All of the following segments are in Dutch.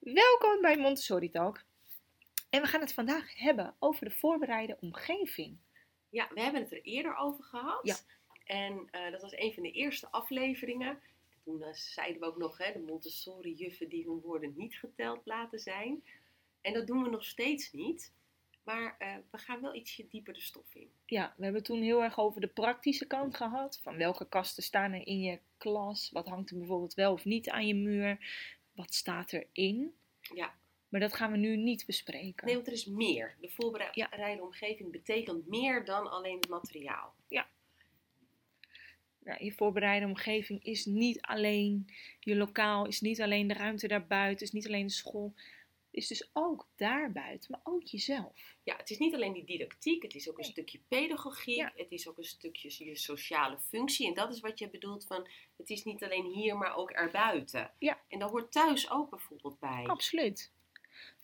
Welkom bij Montessori Talk. En we gaan het vandaag hebben over de voorbereide omgeving. Ja, we hebben het er eerder over gehad. Ja. En eh, dat was een van de eerste afleveringen. Toen eh, zeiden we ook nog, hè, de Montessori-juffen die hun woorden niet geteld laten zijn. En dat doen we nog steeds niet. Maar eh, we gaan wel ietsje dieper de stof in. Ja, we hebben toen heel erg over de praktische kant gehad. Van welke kasten staan er in je klas? Wat hangt er bijvoorbeeld wel of niet aan je muur? Wat staat erin? Ja. Maar dat gaan we nu niet bespreken. Nee, want er is meer. De voorbereide omgeving betekent meer dan alleen het materiaal. Nou, je voorbereide omgeving is niet alleen je lokaal, is niet alleen de ruimte daarbuiten, is niet alleen de school. Is dus ook daarbuiten, maar ook jezelf. Ja, het is niet alleen die didactiek, het is ook een stukje pedagogiek, Ja. het is ook een stukje je sociale functie. En dat is wat je bedoelt van, het is niet alleen hier, maar ook erbuiten. Ja. En daar hoort thuis ook bijvoorbeeld bij. Absoluut.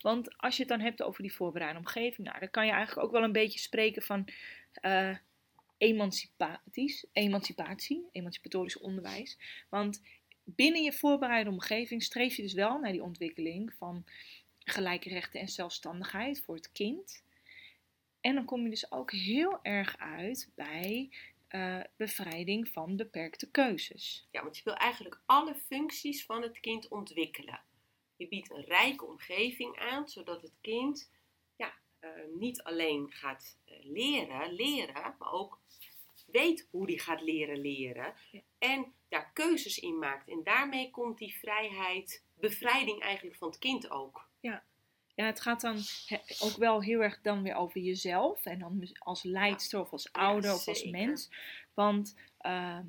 Want als je het dan hebt over die voorbereide omgeving, nou, dan kan je eigenlijk ook wel een beetje spreken van emancipatisch, emancipatie, emancipatorisch onderwijs. Want binnen je voorbereide omgeving streef je dus wel naar die ontwikkeling van gelijke rechten en zelfstandigheid voor het kind. En dan kom je dus ook heel erg uit bij eh, bevrijding van beperkte keuzes. Ja, want je wil eigenlijk alle functies van het kind ontwikkelen. Je biedt een rijke omgeving aan, zodat het kind ja, eh, niet alleen gaat eh, leren, leren, maar ook weet hoe die gaat leren leren. Ja. En daar keuzes in maakt. En daarmee komt die vrijheid, bevrijding eigenlijk van het kind ook. Ja, het gaat dan ook wel heel erg dan weer over jezelf. En dan als leidster of als ouder of als mens. Want ehm,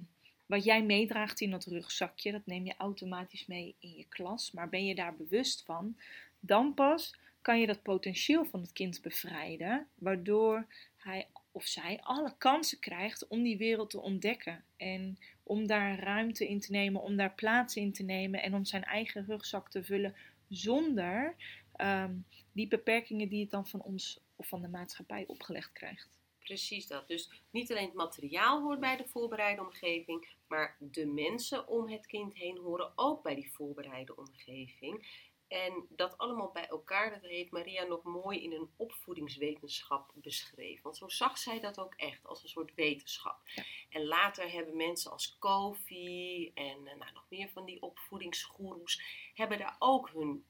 wat jij meedraagt in dat rugzakje, dat neem je automatisch mee in je klas. Maar ben je daar bewust van, dan pas kan je dat potentieel van het kind bevrijden. Waardoor hij of zij alle kansen krijgt om die wereld te ontdekken. En om daar ruimte in te nemen, om daar plaats in te nemen. En om zijn eigen rugzak te vullen zonder ehm, die beperkingen die het dan van ons of van de maatschappij opgelegd krijgt. Precies dat. Dus niet alleen het materiaal hoort bij de voorbereide omgeving, maar de mensen om het kind heen horen ook bij die voorbereide omgeving. En dat allemaal bij elkaar, dat heeft Maria nog mooi in een opvoedingswetenschap beschreven. Want zo zag zij dat ook echt, als een soort wetenschap. Ja. En later hebben mensen als Kofi en eh, nou, nog meer van die opvoedingsgoeroes, hebben daar ook hun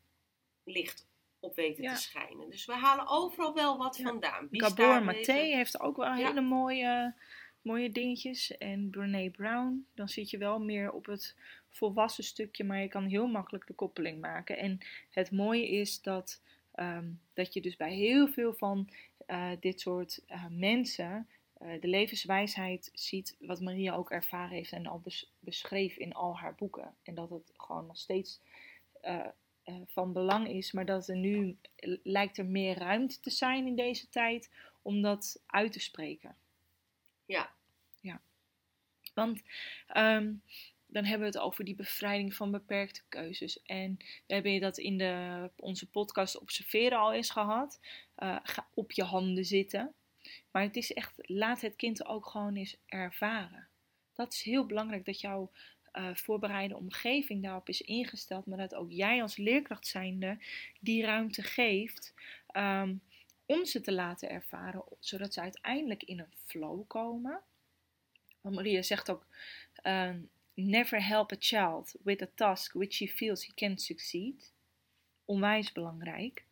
licht op weten Ja. te schijnen. Dus we halen overal wel wat Ja. vandaan. Gabor Maté heeft ook wel hele mooie, mooie dingetjes. En Brene Brown, dan zit je wel meer op het volwassen stukje, maar je kan heel makkelijk de koppeling maken. En het mooie is dat, ehm, dat je dus bij heel veel van eh, dit soort eh, mensen eh, de levenswijsheid ziet, wat Maria ook ervaren heeft en al bes- beschreef in al haar boeken. En dat het gewoon nog steeds van belang is, maar dat er nu lijkt er meer ruimte te zijn in deze tijd om dat uit te spreken. Ja. Want ehm, dan hebben we het over die bevrijding van beperkte keuzes. En we hebben dat in de, onze podcast Observeren al eens gehad. Eh, ga op je handen zitten. Maar het is echt, laat het kind ook gewoon eens ervaren. Dat is heel belangrijk dat jouw eh, voorbereide omgeving daarop is ingesteld. Maar dat ook jij als leerkracht zijnde die ruimte geeft ehm, om ze te laten ervaren. Zodat ze uiteindelijk in een flow komen. Maria zegt ook, ehm, never help a child with a task which he feels he can succeed. Onwijs belangrijk.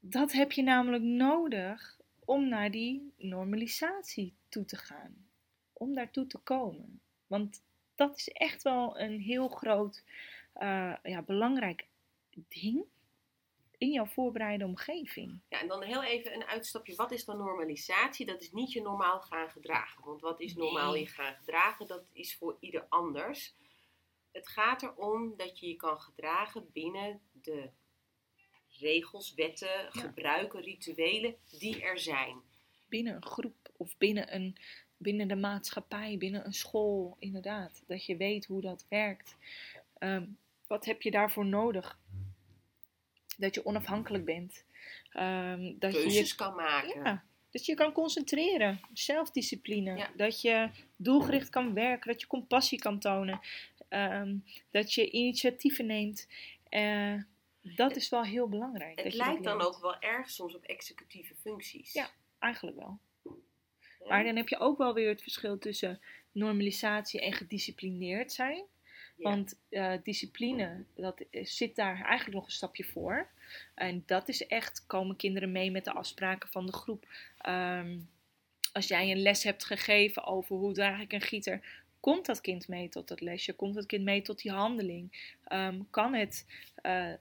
Dat heb je namelijk nodig om naar die normalisatie toe te gaan. Om daartoe te komen. Want dat is echt wel een heel groot, eh, ja, belangrijk ding in jouw voorbereide omgeving. Ja, en dan heel even een uitstapje. Wat is dan normalisatie? Dat is niet je normaal gaan gedragen. Want wat is normaal je gaan gedragen? Dat is voor ieder anders. Het gaat erom dat je je kan gedragen binnen de regels, wetten, gebruiken, rituelen die er zijn. binnen een groep of binnen, een, binnen de maatschappij, binnen een school, inderdaad. Dat je weet hoe dat werkt. Ehm, wat heb je daarvoor nodig? Dat je onafhankelijk bent. Ehm, dat je Keuzes je, kan maken. ja, dat je kan concentreren. Zelfdiscipline. Ja. Dat je doelgericht kan werken. Dat je compassie kan tonen. Ehm, dat je initiatieven neemt. Eh, Dat is wel heel belangrijk. Het dat lijkt dan ook wel erg soms op executieve functies. Ja. Eigenlijk wel. Maar dan heb je ook wel weer het verschil tussen normalisatie en gedisciplineerd zijn. Want eh, discipline, dat zit daar eigenlijk nog een stapje voor. En dat is echt, komen kinderen mee met de afspraken van de groep. Ehm, als jij een les hebt gegeven over hoe draag ik een gieter, komt dat kind mee tot dat lesje? Komt dat kind mee tot die handeling? Ehm, kan het eh, eh,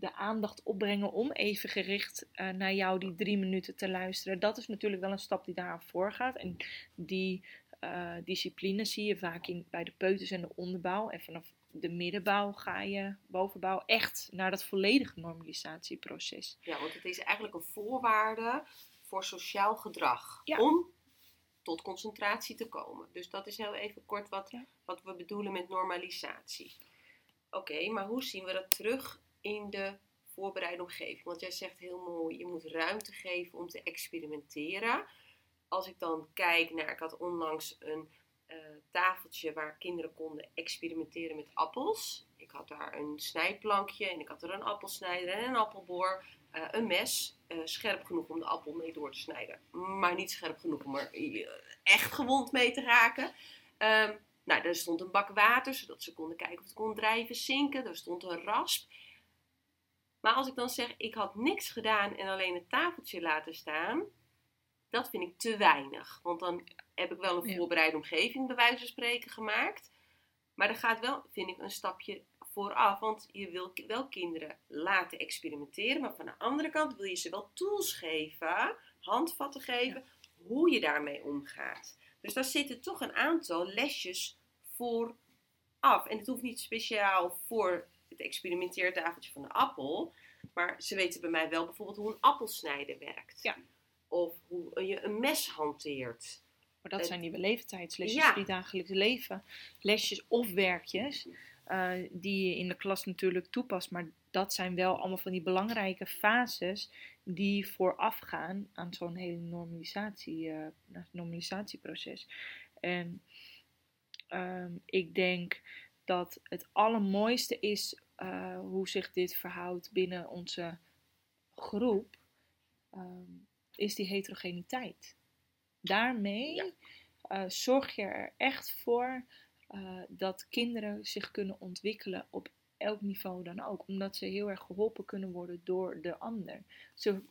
de aandacht opbrengen om even gericht naar jou die drie minuten te luisteren? Dat is natuurlijk wel een stap die daaraan voorgaat. En die eh, discipline zie je vaak in, bij de peuters en de onderbouw. En vanaf de middenbouw ga je, bovenbouw, echt naar dat volledige normalisatieproces. Ja, want het is eigenlijk een voorwaarde voor sociaal gedrag. Ja. Om tot concentratie te komen. Dus dat is heel even kort wat, Ja. wat we bedoelen met normalisatie. Oké, maar hoe zien we dat terug in de voorbereide omgeving? Want jij zegt heel mooi, je moet ruimte geven om te experimenteren. Als ik dan kijk naar, ik had onlangs een eh, tafeltje waar kinderen konden experimenteren met appels. Ik had daar een snijplankje en ik had er een appelsnijder en een appelboor. eh, een mes, eh, scherp genoeg om de appel mee door te snijden. Maar niet scherp genoeg om er echt gewond mee te raken. Ehm, nou, er stond een bak water, zodat ze konden kijken of het kon drijven, zinken. Er stond een rasp. Maar als ik dan zeg, ik had niks gedaan en alleen het tafeltje laten staan, dat vind ik te weinig. Want dan heb ik wel een voorbereide omgeving, bij wijze van spreken, gemaakt. Maar er gaat wel, vind ik, een stapje vooraf. Want je wil wel kinderen laten experimenteren. Maar van de andere kant wil je ze wel tools geven, handvatten geven, hoe je daarmee omgaat. Dus daar zitten toch een aantal lesjes vooraf. En het hoeft niet speciaal voor het experimenteertafeltje van de appel. Maar ze weten bij mij wel bijvoorbeeld hoe een appelsnijder werkt. Ja. Of hoe je een mes hanteert. Maar dat Het- zijn die leeftijdslesjes Ja. voor die dagelijks leven. Lesjes of werkjes eh, die je in de klas natuurlijk toepast. Maar dat zijn wel allemaal van die belangrijke fases die voorafgaan aan zo'n hele normalisatie, eh, normalisatieproces. En ehm, ik denk dat het allermooiste is eh, hoe zich dit verhoudt binnen onze groep, ehm, is die heterogeniteit. Daarmee Ja. eh, zorg je er echt voor eh, dat kinderen zich kunnen ontwikkelen op elk niveau dan ook, omdat ze heel erg geholpen kunnen worden door de ander. Ze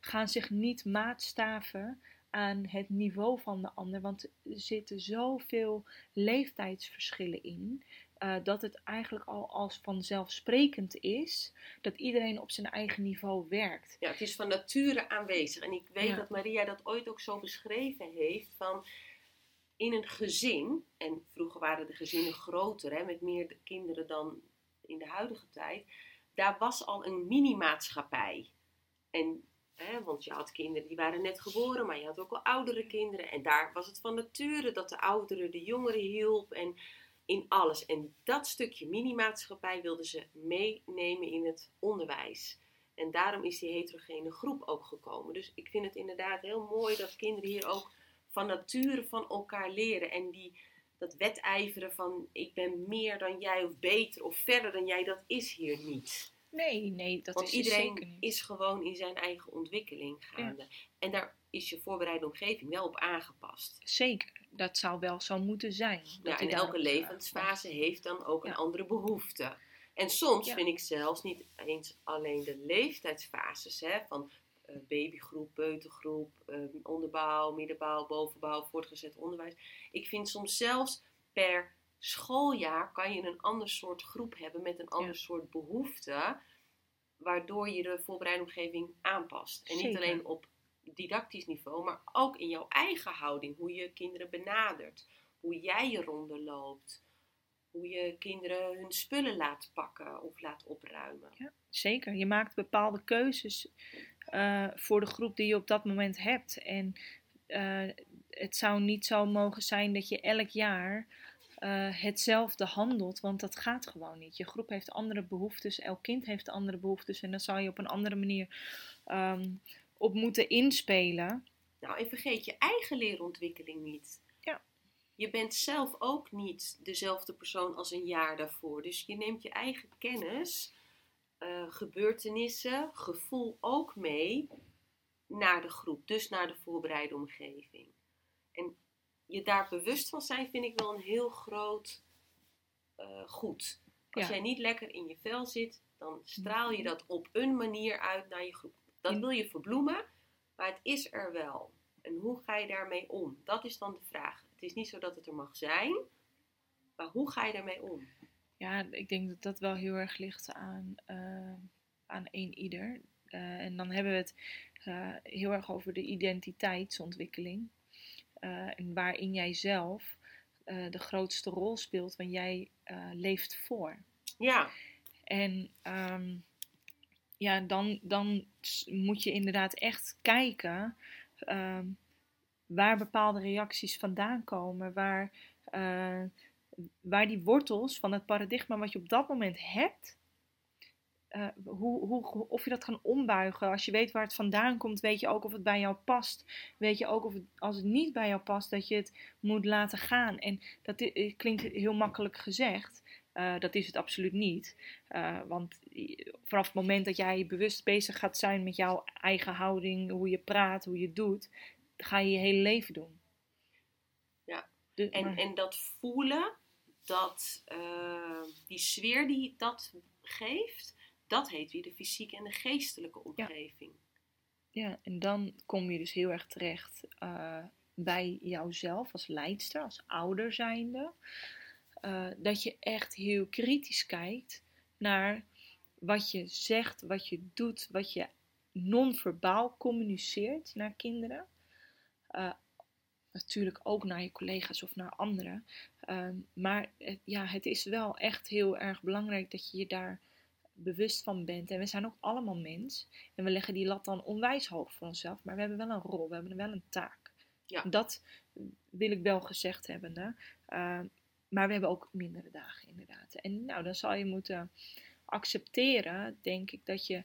gaan zich niet maatstaven aan het niveau van de ander, want er zitten zoveel leeftijdsverschillen in. Eh, dat het eigenlijk al als vanzelfsprekend is dat iedereen op zijn eigen niveau werkt. Ja, het is van nature aanwezig. En ik weet Ja. dat Maria dat ooit ook zo beschreven heeft van in een gezin, en vroeger waren de gezinnen groter, hè, met meer de kinderen dan in de huidige tijd, daar was al een mini-maatschappij. En, want je had kinderen die waren net geboren, maar je had ook al oudere kinderen. En daar was het van nature dat de ouderen de jongeren hielp en in alles. En dat stukje mini-maatschappij wilden ze meenemen in het onderwijs. En daarom is die heterogene groep ook gekomen. Dus ik vind het inderdaad heel mooi dat kinderen hier ook van nature van elkaar leren. En die, dat wedijveren van ik ben meer dan jij of beter of verder dan jij, dat is hier niet. Nee, nee, dat Want is er zeker iedereen niet. is gewoon in zijn eigen ontwikkeling gaande. En daar is je voorbereide omgeving wel op aangepast. Zeker, dat zou wel zo moeten zijn. Ja, en elke eh, levensfase heeft dan ook een andere behoefte. En soms Ja. vind ik zelfs niet eens alleen de leeftijdsfases hè, van eh, babygroep, peutergroep, eh, onderbouw, middenbouw, bovenbouw, voortgezet onderwijs. Ik vind soms zelfs per schooljaar kan je een ander soort groep hebben met een ander Ja. soort behoefte, waardoor je de voorbereide omgeving aanpast. En niet alleen op didactisch niveau, maar ook in jouw eigen houding, hoe je kinderen benadert, hoe jij je ronde loopt, hoe je kinderen hun spullen laat pakken of laat opruimen. Zeker, je maakt bepaalde keuzes eh, voor de groep die je op dat moment hebt. En eh, het zou niet zo mogen zijn dat je elk jaar eh, hetzelfde handelt, want dat gaat gewoon niet. Je groep heeft andere behoeftes, elk kind heeft andere behoeftes en dan zou je op een andere manier ehm, op moeten inspelen. Nou, en vergeet je eigen leerontwikkeling niet. Ja. Je bent zelf ook niet dezelfde persoon als een jaar daarvoor. Dus je neemt je eigen kennis, eh, gebeurtenissen, gevoel ook mee naar de groep, dus naar de voorbereide omgeving. En je daar bewust van zijn vind ik wel een heel groot eh, goed. Als Ja. jij niet lekker in je vel zit, dan straal je Mhm. dat op een manier uit naar je groep. Dat wil je verbloemen, maar het is er wel. En hoe ga je daarmee om? Dat is dan de vraag. Het is niet zo dat het er mag zijn, maar hoe ga je daarmee om? Ja, ik denk dat dat wel heel erg ligt aan, eh, aan een ieder. Eh, en dan hebben we het eh, heel erg over de identiteitsontwikkeling. En waarin jij zelf de grootste rol speelt, want jij leeft voor. Ja, En ehm, ja, dan, dan moet je inderdaad echt kijken ehm, waar bepaalde reacties vandaan komen, waar, eh, waar die wortels van het paradigma wat je op dat moment hebt, eh, hoe, hoe, of je dat kan ombuigen. Als je weet waar het vandaan komt, weet je ook of het bij jou past. Weet je ook of als het niet bij jou past, dat je het moet laten gaan. En dat klinkt heel makkelijk gezegd. Eh, dat is het absoluut niet. Eh, want vanaf het moment dat jij bewust bezig gaat zijn met jouw eigen houding, hoe je praat, hoe je doet, ga je je hele leven doen. Ja. Dus, en, maar- en dat voelen, dat, eh, die sfeer die dat geeft, dat heet weer de fysieke en de geestelijke omgeving. Ja, en dan kom je dus heel erg terecht bij jouzelf als leidster, als ouder zijnde. Eh, dat je echt heel kritisch kijkt naar wat je zegt, wat je doet, wat je non-verbaal communiceert naar kinderen. Eh, natuurlijk ook naar je collega's of naar anderen. Ehm, maar het, ja, het is wel echt heel erg belangrijk dat je je daar bewust van bent. En we zijn ook allemaal mens. En we leggen die lat dan onwijs hoog voor onszelf. Maar we hebben wel een rol, we hebben wel een taak. Ja. Dat wil ik wel gezegd hebben. Hè? Eh, maar we hebben ook mindere dagen, inderdaad. En nou, dan zal je moeten accepteren, denk ik, dat je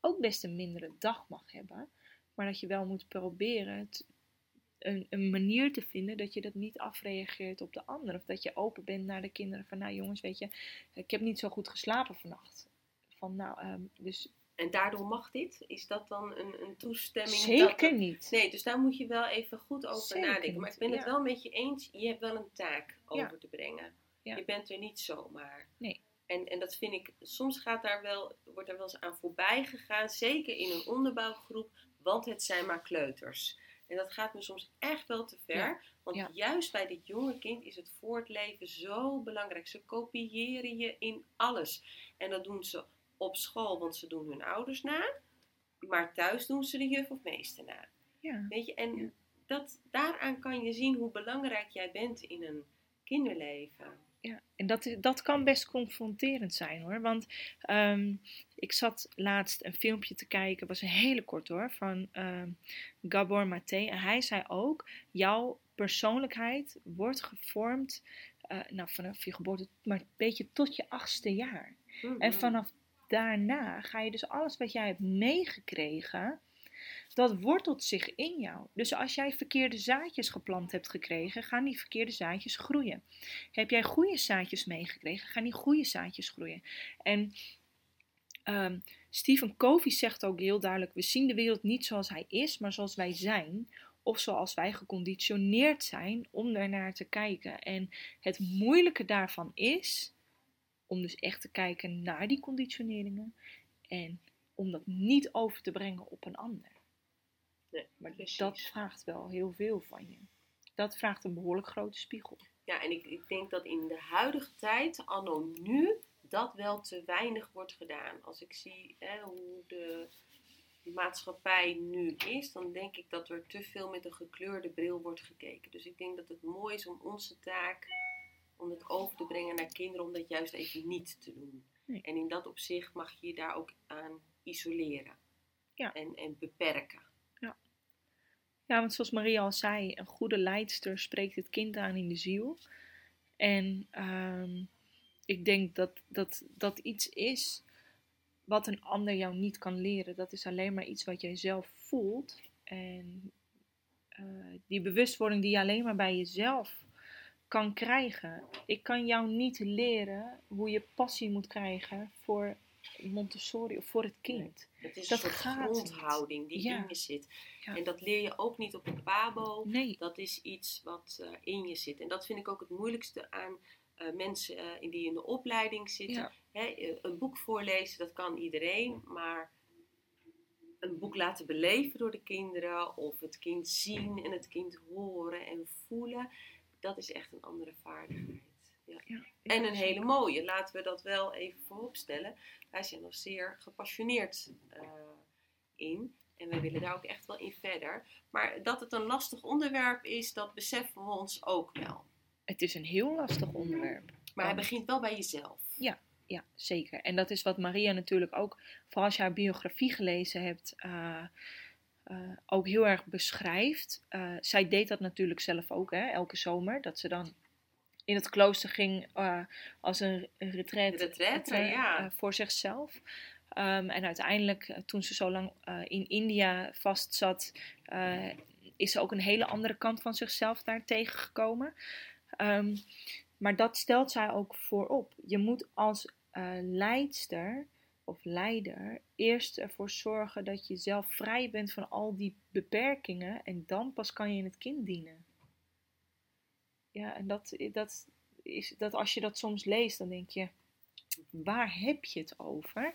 ook best een mindere dag mag hebben. Maar dat je wel moet proberen een, een manier te vinden dat je dat niet afreageert op de ander. Of dat je open bent naar de kinderen van, nou jongens, weet je, ik heb niet zo goed geslapen vannacht. Van, nou, ehm, dus En daardoor mag dit? Is dat dan een, een toestemming? zeker dat- niet. Nee, dus daar moet je wel even goed over Zeker nadenken. Maar ik ben het wel met je eens. Je hebt wel een taak Ja. over te brengen. Ja. Je bent er niet zomaar. Nee. En, en dat vind ik, soms gaat daar wel, wordt er wel eens aan voorbij gegaan. Zeker in een onderbouwgroep, want het zijn maar kleuters. En dat gaat me soms echt wel te ver. Ja. Want Ja. juist bij dit jonge kind is het voortleven zo belangrijk. Ze kopiëren je in alles. En dat doen ze op school, want ze doen hun ouders na. Maar thuis doen ze de juf of meester na. Ja. Weet je, en Ja. dat, daaraan kan je zien hoe belangrijk jij bent in een kinderleven. Ja, en dat, dat kan best confronterend zijn hoor. Want ehm, ik zat laatst een filmpje te kijken, was een hele kort hoor, van ehm, Gabor Maté. En hij zei ook, jouw persoonlijkheid wordt gevormd eh, nou, vanaf je geboorte, maar een beetje tot je achtste jaar. En vanaf daarna ga je dus alles wat jij hebt meegekregen, dat wortelt zich in jou. Dus als jij verkeerde zaadjes geplant hebt gekregen, gaan die verkeerde zaadjes groeien. Heb jij goede zaadjes meegekregen, gaan die goede zaadjes groeien. En ehm, Stephen Covey zegt ook heel duidelijk: we zien de wereld niet zoals hij is, maar zoals wij zijn. Of zoals wij geconditioneerd zijn om daarnaar te kijken. En het moeilijke daarvan is om dus echt te kijken naar die conditioneringen en om dat niet over te brengen op een ander. Nee, maar precies. dat vraagt wel heel veel van je. Dat vraagt een behoorlijk grote spiegel. Ja, en ik, ik denk dat in de huidige tijd, anno nu, dat wel te weinig wordt gedaan. Als ik zie hè, hoe de maatschappij nu is, dan denk ik dat er te veel met een gekleurde bril wordt gekeken. Dus ik denk dat het mooi is om onze taak, om het over te brengen naar kinderen, om dat juist even niet te doen. Nee. En in dat opzicht mag je je daar ook aan isoleren. Ja. En, en beperken. Ja, want zoals Maria al zei, een goede leidster spreekt het kind aan in de ziel. En ehm, ik denk dat, dat dat iets is wat een ander jou niet kan leren. Dat is alleen maar iets wat jij zelf voelt. En eh, die bewustwording die je alleen maar bij jezelf kan krijgen. Ik kan jou niet leren hoe je passie moet krijgen voor Montessori of voor het kind. Het is Dat een soort gaat niet. grondhouding die Ja. in je zit. Ja. En dat leer je ook niet op een pabo. Nee, Dat is iets wat eh, in je zit. En dat vind ik ook het moeilijkste aan eh, mensen eh, in die in de opleiding zitten. Ja. Hè, een boek voorlezen, dat kan iedereen. Maar een boek laten beleven door de kinderen. Of het kind zien en het kind horen en voelen. Dat is echt een andere vaardigheid. Ja. ja, En ja, een hele mooie. Laten we dat wel even voorop stellen. Wij zijn er zeer gepassioneerd eh, in. En wij willen daar ook echt wel in verder. Maar dat het een lastig onderwerp is, dat beseffen we ons ook wel. Het is een heel lastig onderwerp. Maar hij begint wel bij jezelf. Ja, zeker. En dat is wat Maria natuurlijk ook, vooral als je haar biografie gelezen hebt, eh, eh, ook heel erg beschrijft. Eh, zij deed dat natuurlijk zelf ook, hè, elke zomer. Dat ze dan in het klooster ging eh, als een eh, ja. voor zichzelf. Ehm, en uiteindelijk, toen ze zo lang in India vastzat, is ze ook een hele andere kant van zichzelf daar tegengekomen. Ehm, maar dat stelt zij ook voorop. Je moet als leidster of leider eerst ervoor zorgen dat je zelf vrij bent van al die beperkingen en dan pas kan je het kind dienen. Ja, en dat, dat is dat als je dat soms leest, dan denk je, waar heb je het over?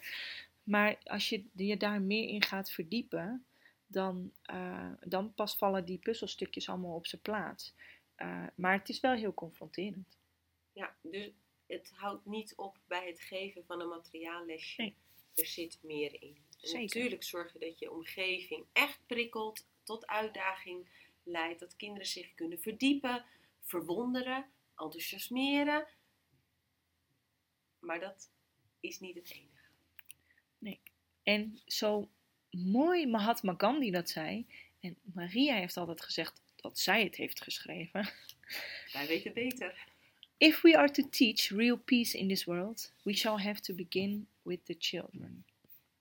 Maar als je je daar meer in gaat verdiepen, dan, eh, dan pas vallen die puzzelstukjes allemaal op zijn plaats. Eh, maar het is wel heel confronterend. Ja, dus het houdt niet op bij het geven van een materiaallesje. Nee. Er zit meer in. En Zeker. natuurlijk zorgen dat je omgeving echt prikkelt, tot uitdaging leidt. Dat kinderen zich kunnen verdiepen, verwonderen, enthousiasmeren. Maar dat is niet het enige. En zo mooi Mahatma Gandhi dat zei, en Maria heeft altijd gezegd dat zij het heeft geschreven. Wij weten beter. If we are to teach real peace in this world, we shall have to begin with the children.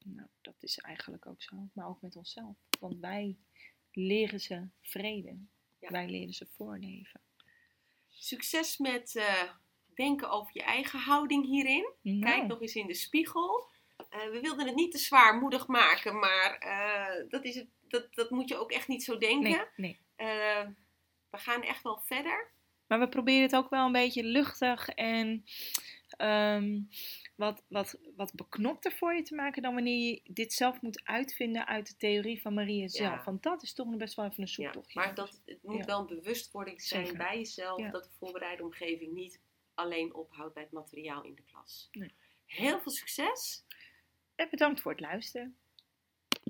Nou, dat is eigenlijk ook zo, maar ook met onszelf. Want wij leren ze vrede. Ja. Wij leren ze voorleven. Succes met eh, denken over je eigen houding hierin. Kijk nog eens in de spiegel. Eh, we wilden het niet te zwaarmoedig maken, maar eh, dat, is het, dat, dat moet je ook echt niet zo denken. nee, nee. We gaan echt wel verder. Maar we proberen het ook wel een beetje luchtig en ehm, wat, wat, wat beknopter voor je te maken dan wanneer je dit zelf moet uitvinden uit de theorie van Maria zelf. Ja. Want dat is toch nog best wel even een Ja, zoektochtje. maar dat, het moet Ja. wel een bewustwording zijn Zeker. bij jezelf dat de voorbereide omgeving niet alleen ophoudt bij het materiaal in de klas. Nee. Heel veel succes! En bedankt voor het luisteren.